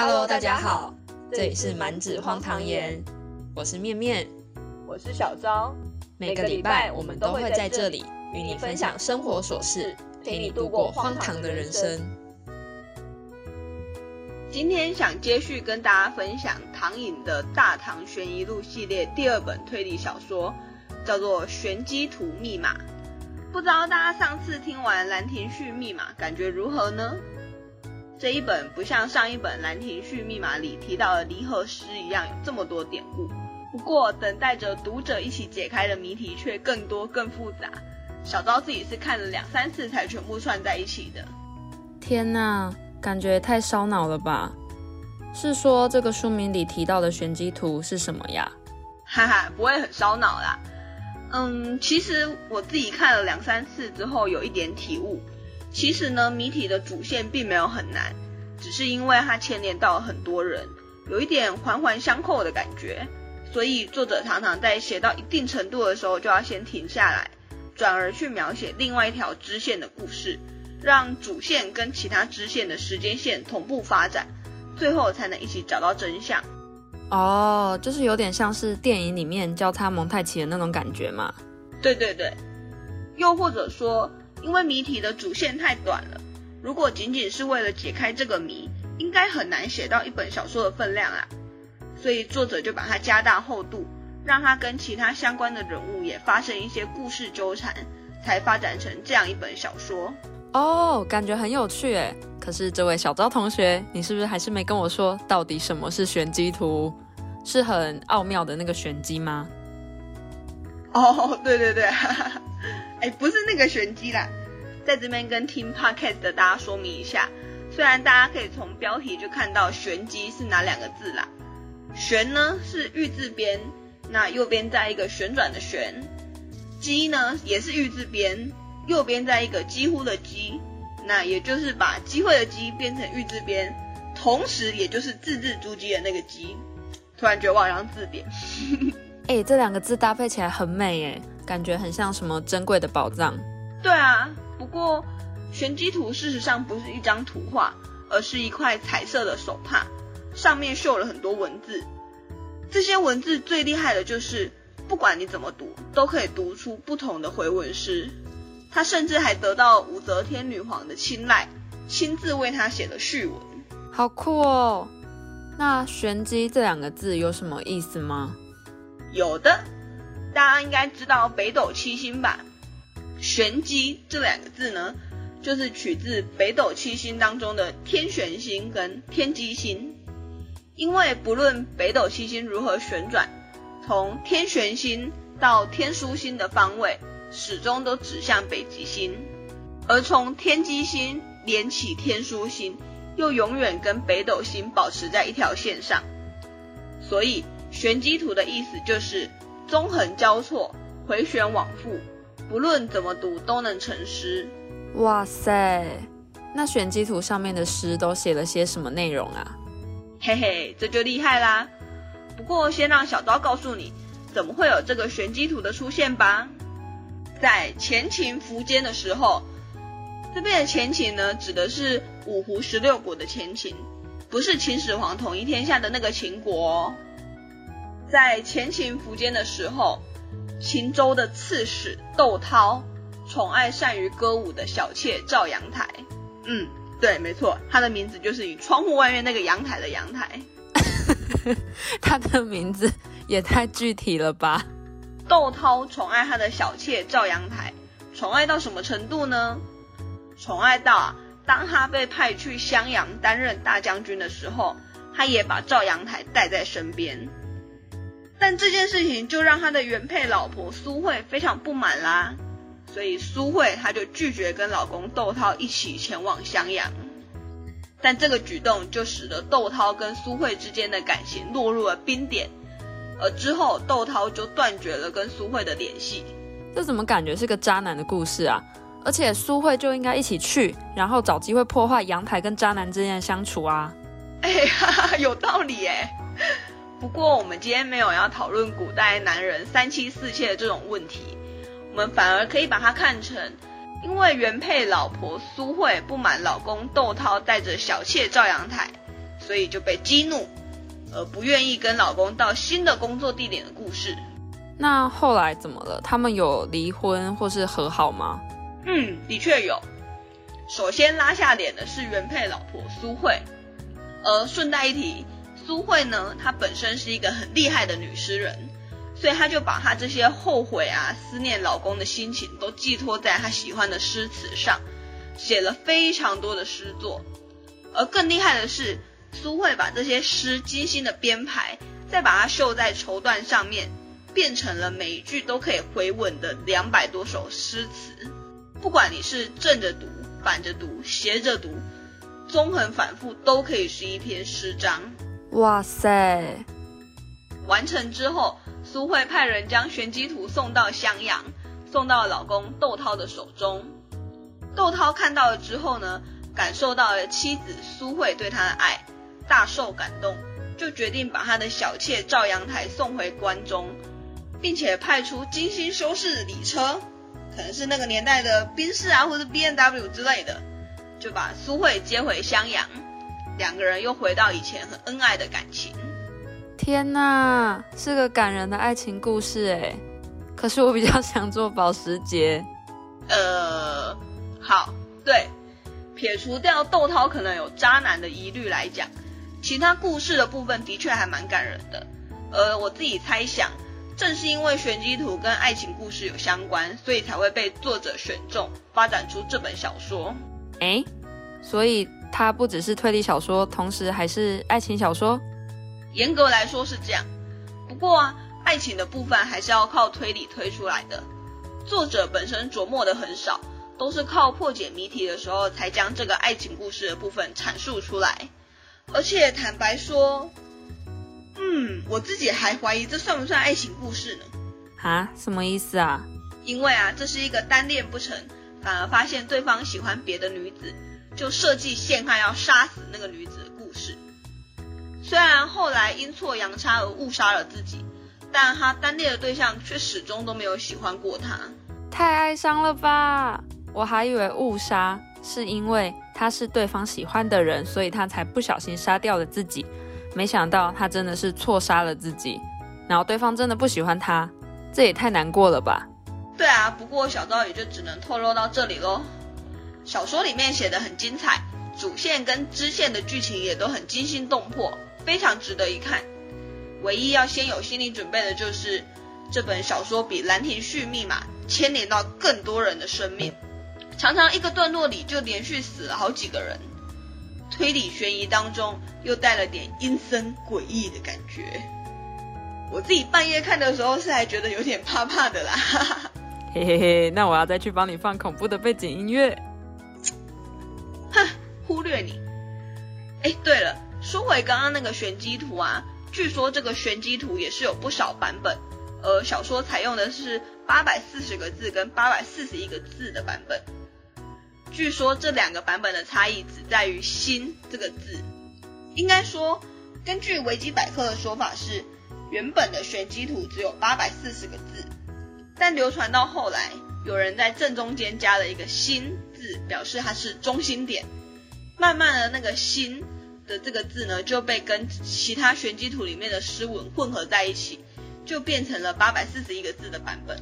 Hello，大家好，这里是满纸荒唐言，我是面面，我是小昭。每个礼拜我们都会在这里与你分享生活琐事，陪你度过荒唐的人生。今天想接续跟大家分享唐颖的《大唐悬疑录》系列第二本推理小说，叫做《玄机图密码》。不知道大家上次听完《兰亭序密码》感觉如何呢？这一本不像上一本《兰亭序密码》里提到的离合诗一样有这么多典故，不过等待着读者一起解开的谜题却更多更复杂。小昭自己是看了两三次才全部串在一起的。天哪，感觉太烧脑了吧？是说这个书名里提到的玄机图是什么呀？哈哈，不会很烧脑啦。嗯，其实我自己看了两三次之后有一点体悟。其实呢，谜题的主线并没有很难，只是因为它牵连到了很多人，有一点环环相扣的感觉，所以作者常常在写到一定程度的时候就要先停下来，转而去描写另外一条支线的故事，让主线跟其他支线的时间线同步发展，最后才能一起找到真相。哦，就是有点像是电影里面交叉蒙太奇的那种感觉嘛。对对对，又或者说。因为谜题的主线太短了，如果仅仅是为了解开这个谜，应该很难写到一本小说的分量啊。所以作者就把它加大厚度，让它跟其他相关的人物也发生一些故事纠缠，才发展成这样一本小说。哦，感觉很有趣诶。可是这位小昭同学，你是不是还是没跟我说到底什么是玄机图？是很奥妙的那个玄机吗？哦，对对对。哎，不是那个玄机啦，在这边跟听 podcast 的大家说明一下，虽然大家可以从标题就看到玄机是哪两个字啦，玄呢是玉字边，那右边在一个旋转的旋，机呢也是玉字边，右边在一个几乎的机，那也就是把机会的机变成玉字边，同时也就是字字珠玑的那个机，突然觉得我像字典。哎，这两个字搭配起来很美哎。感觉很像什么珍贵的宝藏。对啊，不过玄机图事实上不是一张图画，而是一块彩色的手帕，上面绣了很多文字。这些文字最厉害的就是，不管你怎么读，都可以读出不同的回文诗。他甚至还得到武则天女皇的青睐，亲自为他写了序文。好酷哦！那玄机这两个字有什么意思吗？有的。大家应该知道北斗七星吧？玄机这两个字呢，就是取自北斗七星当中的天玄星跟天机星。因为不论北斗七星如何旋转，从天玄星到天枢星的方位，始终都指向北极星；而从天机星连起天枢星，又永远跟北斗星保持在一条线上。所以玄机图的意思就是。纵横交错，回旋往复，不论怎么读都能成诗。哇塞，那玄机图上面的诗都写了些什么内容啊？嘿嘿，这就厉害啦！不过先让小刀告诉你，怎么会有这个玄机图的出现吧。在前秦苻坚的时候，这边的前秦呢，指的是五胡十六国的前秦，不是秦始皇统一天下的那个秦国。在前秦苻坚的时候，秦州的刺史窦涛宠爱善于歌舞的小妾赵阳台。嗯，对，没错，他的名字就是你窗户外面那个阳台的阳台。他的名字也太具体了吧？窦涛宠爱他的小妾赵阳台，宠爱到什么程度呢？宠爱到啊，当他被派去襄阳担任大将军的时候，他也把赵阳台带在身边。但这件事情就让他的原配老婆苏慧非常不满啦，所以苏慧她就拒绝跟老公窦涛一起前往襄阳。但这个举动就使得窦涛跟苏慧之间的感情落入了冰点，而之后窦涛就断绝了跟苏慧的联系。这怎么感觉是个渣男的故事啊？而且苏慧就应该一起去，然后找机会破坏阳台跟渣男之间的相处啊？哎，有道理哎。不过我们今天没有要讨论古代男人三妻四妾的这种问题，我们反而可以把它看成，因为原配老婆苏慧不满老公窦涛带着小妾赵阳台，所以就被激怒，而不愿意跟老公到新的工作地点的故事。那后来怎么了？他们有离婚或是和好吗？嗯，的确有。首先拉下脸的是原配老婆苏慧，而顺带一提，苏慧呢，她本身是一个很厉害的女诗人，所以她就把她这些后悔啊、思念老公的心情都寄托在她喜欢的诗词上，写了非常多的诗作。而更厉害的是，苏慧把这些诗精心的编排，再把它绣在绸缎上面。变成了每一句都可以回稳的两百多首诗词，不管你是正着读、反着读、斜着读，纵横反复都可以是一篇诗章。哇塞！完成之后，苏慧派人将玄机图送到襄阳，送到老公窦涛的手中。窦涛看到了之后呢，感受到了妻子苏慧对他的爱，大受感动，就决定把他的小妾赵阳台送回关中。并且派出精心修饰的礼车，可能是那个年代的宾士啊，或者 B N W 之类的，就把苏慧接回襄阳，两个人又回到以前很恩爱的感情。天哪，是个感人的爱情故事哎！可是我比较想做保时捷。呃，好，对，撇除掉窦涛可能有渣男的疑虑来讲，其他故事的部分的确还蛮感人的。呃，我自己猜想。正是因为玄机图跟爱情故事有相关，所以才会被作者选中，发展出这本小说。哎，所以它不只是推理小说，同时还是爱情小说。严格来说是这样，不过啊，爱情的部分还是要靠推理推出来的。作者本身琢磨的很少，都是靠破解谜题的时候才将这个爱情故事的部分阐述出来。而且坦白说。嗯，我自己还怀疑这算不算爱情故事呢？啊，什么意思啊？因为啊，这是一个单恋不成，反而发现对方喜欢别的女子，就设计陷害要杀死那个女子的故事。虽然后来阴错阳差而误杀了自己，但他单恋的对象却始终都没有喜欢过他。太哀伤了吧？我还以为误杀是因为他是对方喜欢的人，所以他才不小心杀掉了自己。没想到他真的是错杀了自己，然后对方真的不喜欢他，这也太难过了吧？对啊，不过小赵也就只能透露到这里喽。小说里面写的很精彩，主线跟支线的剧情也都很惊心动魄，非常值得一看。唯一要先有心理准备的就是这本小说比《兰亭序密码》牵连到更多人的生命，常常一个段落里就连续死了好几个人。推理悬疑当中又带了点阴森诡异的感觉，我自己半夜看的时候是还觉得有点怕怕的啦。嘿嘿嘿，那我要再去帮你放恐怖的背景音乐。忽略你。哎，对了，说回刚刚那个玄机图啊，据说这个玄机图也是有不少版本，而小说采用的是八百四十个字跟八百四十一个字的版本。据说这两个版本的差异只在于“心”这个字。应该说，根据维基百科的说法是，原本的玄机图只有八百四十个字，但流传到后来，有人在正中间加了一个“心”字，表示它是中心点。慢慢的，那个“心”的这个字呢，就被跟其他玄机图里面的诗文混合在一起，就变成了八百四十一个字的版本。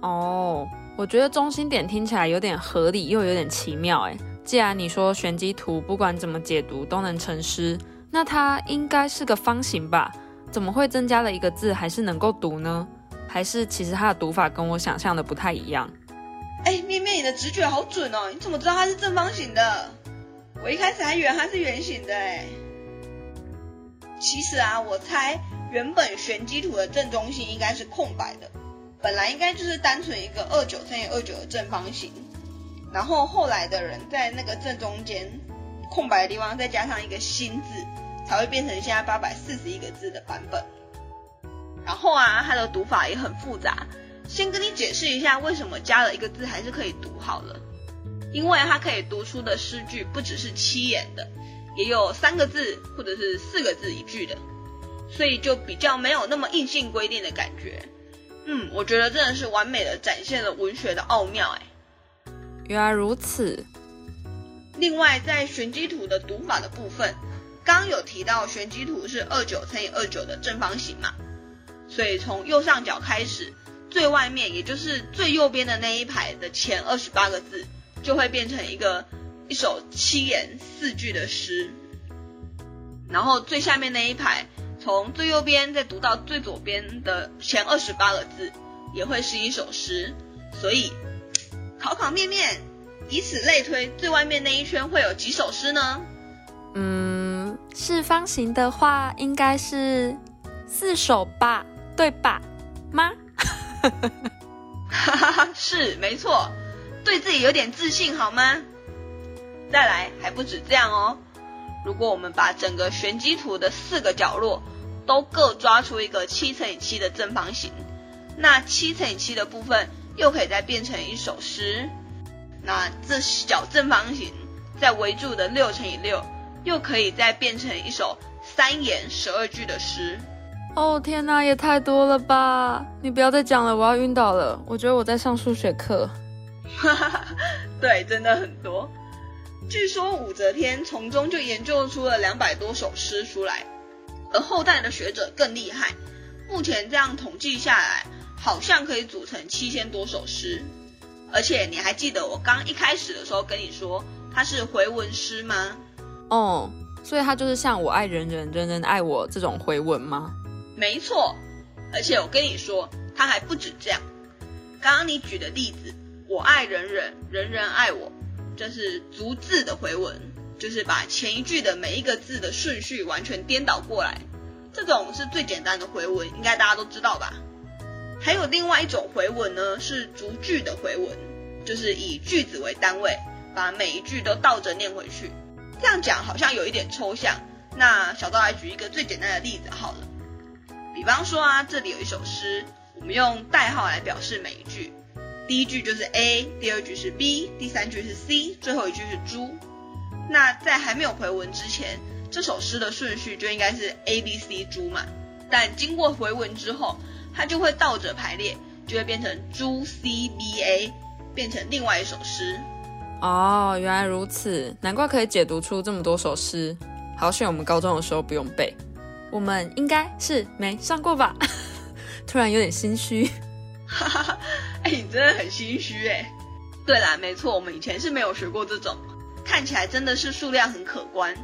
哦。我觉得中心点听起来有点合理，又有点奇妙。哎，既然你说玄机图不管怎么解读都能成诗，那它应该是个方形吧？怎么会增加了一个字还是能够读呢？还是其实它的读法跟我想象的不太一样？哎，面面，你的直觉好准哦！你怎么知道它是正方形的？我一开始还以为它是圆形的哎。其实啊，我猜原本玄机图的正中心应该是空白的。本来应该就是单纯一个二九乘以二九的正方形，然后后来的人在那个正中间空白的地方再加上一个心字，才会变成现在八百四十一个字的版本。然后啊，它的读法也很复杂，先跟你解释一下为什么加了一个字还是可以读好了。因为它可以读出的诗句不只是七言的，也有三个字或者是四个字一句的，所以就比较没有那么硬性规定的感觉。嗯，我觉得真的是完美的展现了文学的奥妙哎。原来如此。另外，在玄机图的读法的部分，刚有提到玄机图是二九乘以二九的正方形嘛，所以从右上角开始，最外面也就是最右边的那一排的前二十八个字，就会变成一个一首七言四句的诗。然后最下面那一排，从最右边再读到最左边的前二十八个字，也会是一首诗。所以考考面面，以此类推，最外面那一圈会有几首诗呢？嗯，是方形的话，应该是四首吧，对吧？吗？哈哈哈，是没错，对自己有点自信好吗？再来，还不止这样哦。如果我们把整个玄机图的四个角落都各抓出一个七乘以七的正方形，那七乘以七的部分又可以再变成一首诗。那这小正方形再围住的六乘以六，又可以再变成一首三言十二句的诗。哦天哪，也太多了吧！你不要再讲了，我要晕倒了。我觉得我在上数学课。哈哈哈，对，真的很多。据说武则天从中就研究出了两百多首诗出来，而后代的学者更厉害，目前这样统计下来，好像可以组成七千多首诗。而且你还记得我刚一开始的时候跟你说它是回文诗吗？哦，所以它就是像我爱人人，人人爱我这种回文吗？没错，而且我跟你说，它还不止这样。刚刚你举的例子，我爱人人，人人爱我。这是逐字的回文，就是把前一句的每一个字的顺序完全颠倒过来。这种是最简单的回文，应该大家都知道吧？还有另外一种回文呢，是逐句的回文，就是以句子为单位，把每一句都倒着念回去。这样讲好像有一点抽象。那小刀来举一个最简单的例子好了，比方说啊，这里有一首诗，我们用代号来表示每一句。第一句就是 A，第二句是 B，第三句是 C，最后一句是猪。那在还没有回文之前，这首诗的顺序就应该是 A B C 猪嘛。但经过回文之后，它就会倒着排列，就会变成猪 C B A，变成另外一首诗。哦，原来如此，难怪可以解读出这么多首诗。好险我们高中的时候不用背，我们应该是没上过吧？突然有点心虚。哈哈，哎，你真的很心虚哎。对啦，没错，我们以前是没有学过这种，看起来真的是数量很可观，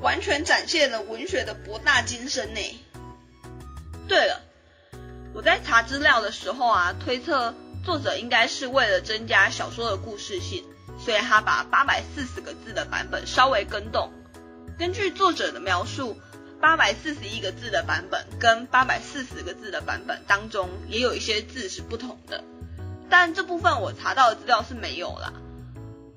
完全展现了文学的博大精深呢。对了，我在查资料的时候啊，推测作者应该是为了增加小说的故事性，所以他把八百四十个字的版本稍微更动。根据作者的描述。八百四十一个字的版本跟八百四十个字的版本当中，也有一些字是不同的，但这部分我查到的资料是没有啦。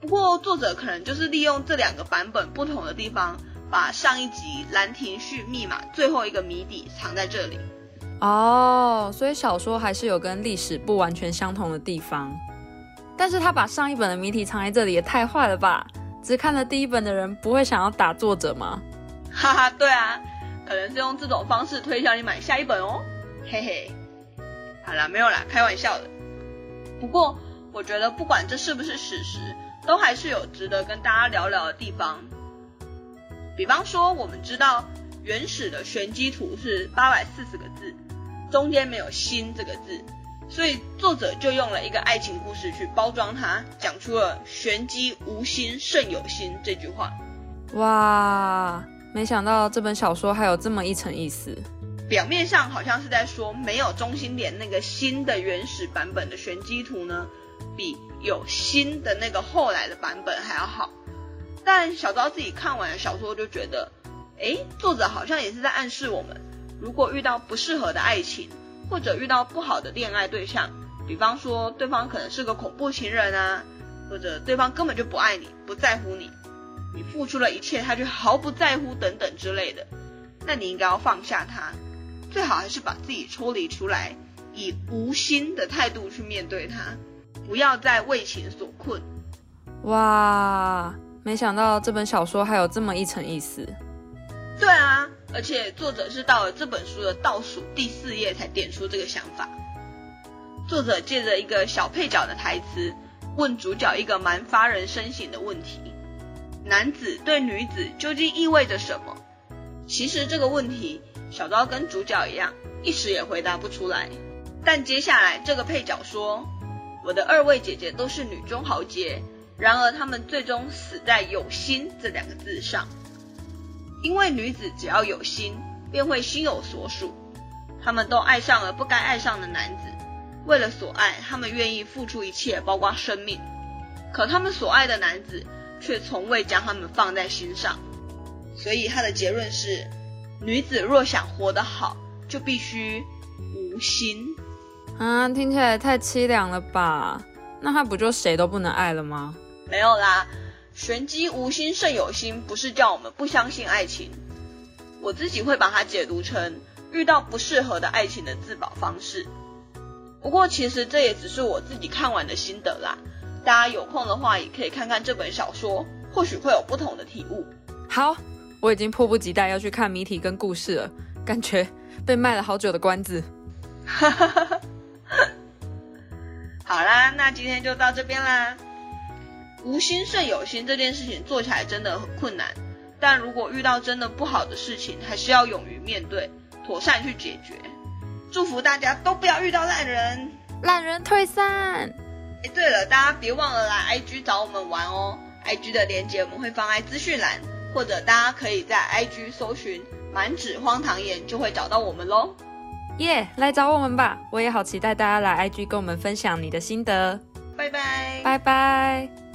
不过作者可能就是利用这两个版本不同的地方，把上一集《兰亭序》密码最后一个谜底藏在这里。哦，所以小说还是有跟历史不完全相同的地方，但是他把上一本的谜题藏在这里也太坏了吧？只看了第一本的人不会想要打作者吗？哈哈，对啊。可能是用这种方式推销你买下一本哦，嘿嘿。好啦，没有啦，开玩笑的。不过我觉得不管这是不是史实，都还是有值得跟大家聊聊的地方。比方说，我们知道原始的玄机图是八百四十个字，中间没有心这个字，所以作者就用了一个爱情故事去包装它，讲出了玄机无心胜有心这句话。哇！没想到这本小说还有这么一层意思。表面上好像是在说，没有中心点那个新的原始版本的玄机图呢，比有新的那个后来的版本还要好。但小昭自己看完小说就觉得，哎，作者好像也是在暗示我们，如果遇到不适合的爱情，或者遇到不好的恋爱对象，比方说对方可能是个恐怖情人啊，或者对方根本就不爱你，不在乎你。你付出了一切，他却毫不在乎等等之类的，那你应该要放下他，最好还是把自己抽离出来，以无心的态度去面对它，不要再为情所困。哇，没想到这本小说还有这么一层意思。对啊，而且作者是到了这本书的倒数第四页才点出这个想法。作者借着一个小配角的台词，问主角一个蛮发人深省的问题。男子对女子究竟意味着什么？其实这个问题，小昭跟主角一样，一时也回答不出来。但接下来这个配角说：“我的二位姐姐都是女中豪杰，然而她们最终死在有心这两个字上。因为女子只要有心，便会心有所属。她们都爱上了不该爱上的男子，为了所爱，她们愿意付出一切，包括生命。可她们所爱的男子却从未将她们放在心上。所以他的结论是：女子若想活得好，就必须无心。啊，听起来太凄凉了吧？那他不就谁都不能爱了吗？没有啦，玄机无心胜有心，不是叫我们不相信爱情。我自己会把它解读成遇到不适合的爱情的自保方式。不过其实这也只是我自己看完的心得啦。大家有空的话也可以看看这本小说，或许会有不同的体悟。好，我已经迫不及待要去看谜题跟故事了，感觉被卖了好久的关子。好啦，那今天就到这边啦。无心胜有心这件事情做起来真的很困难，但如果遇到真的不好的事情，还是要勇于面对，妥善去解决。祝福大家都不要遇到烂人，烂人退散。哎，对了，大家别忘了来 IG 找我们玩哦。IG 的链接我们会放在资讯栏，或者大家可以在 IG 搜寻“满纸荒唐言”就会找到我们喽。耶，来找我们吧！我也好期待大家来 IG 跟我们分享你的心得。拜拜，拜拜。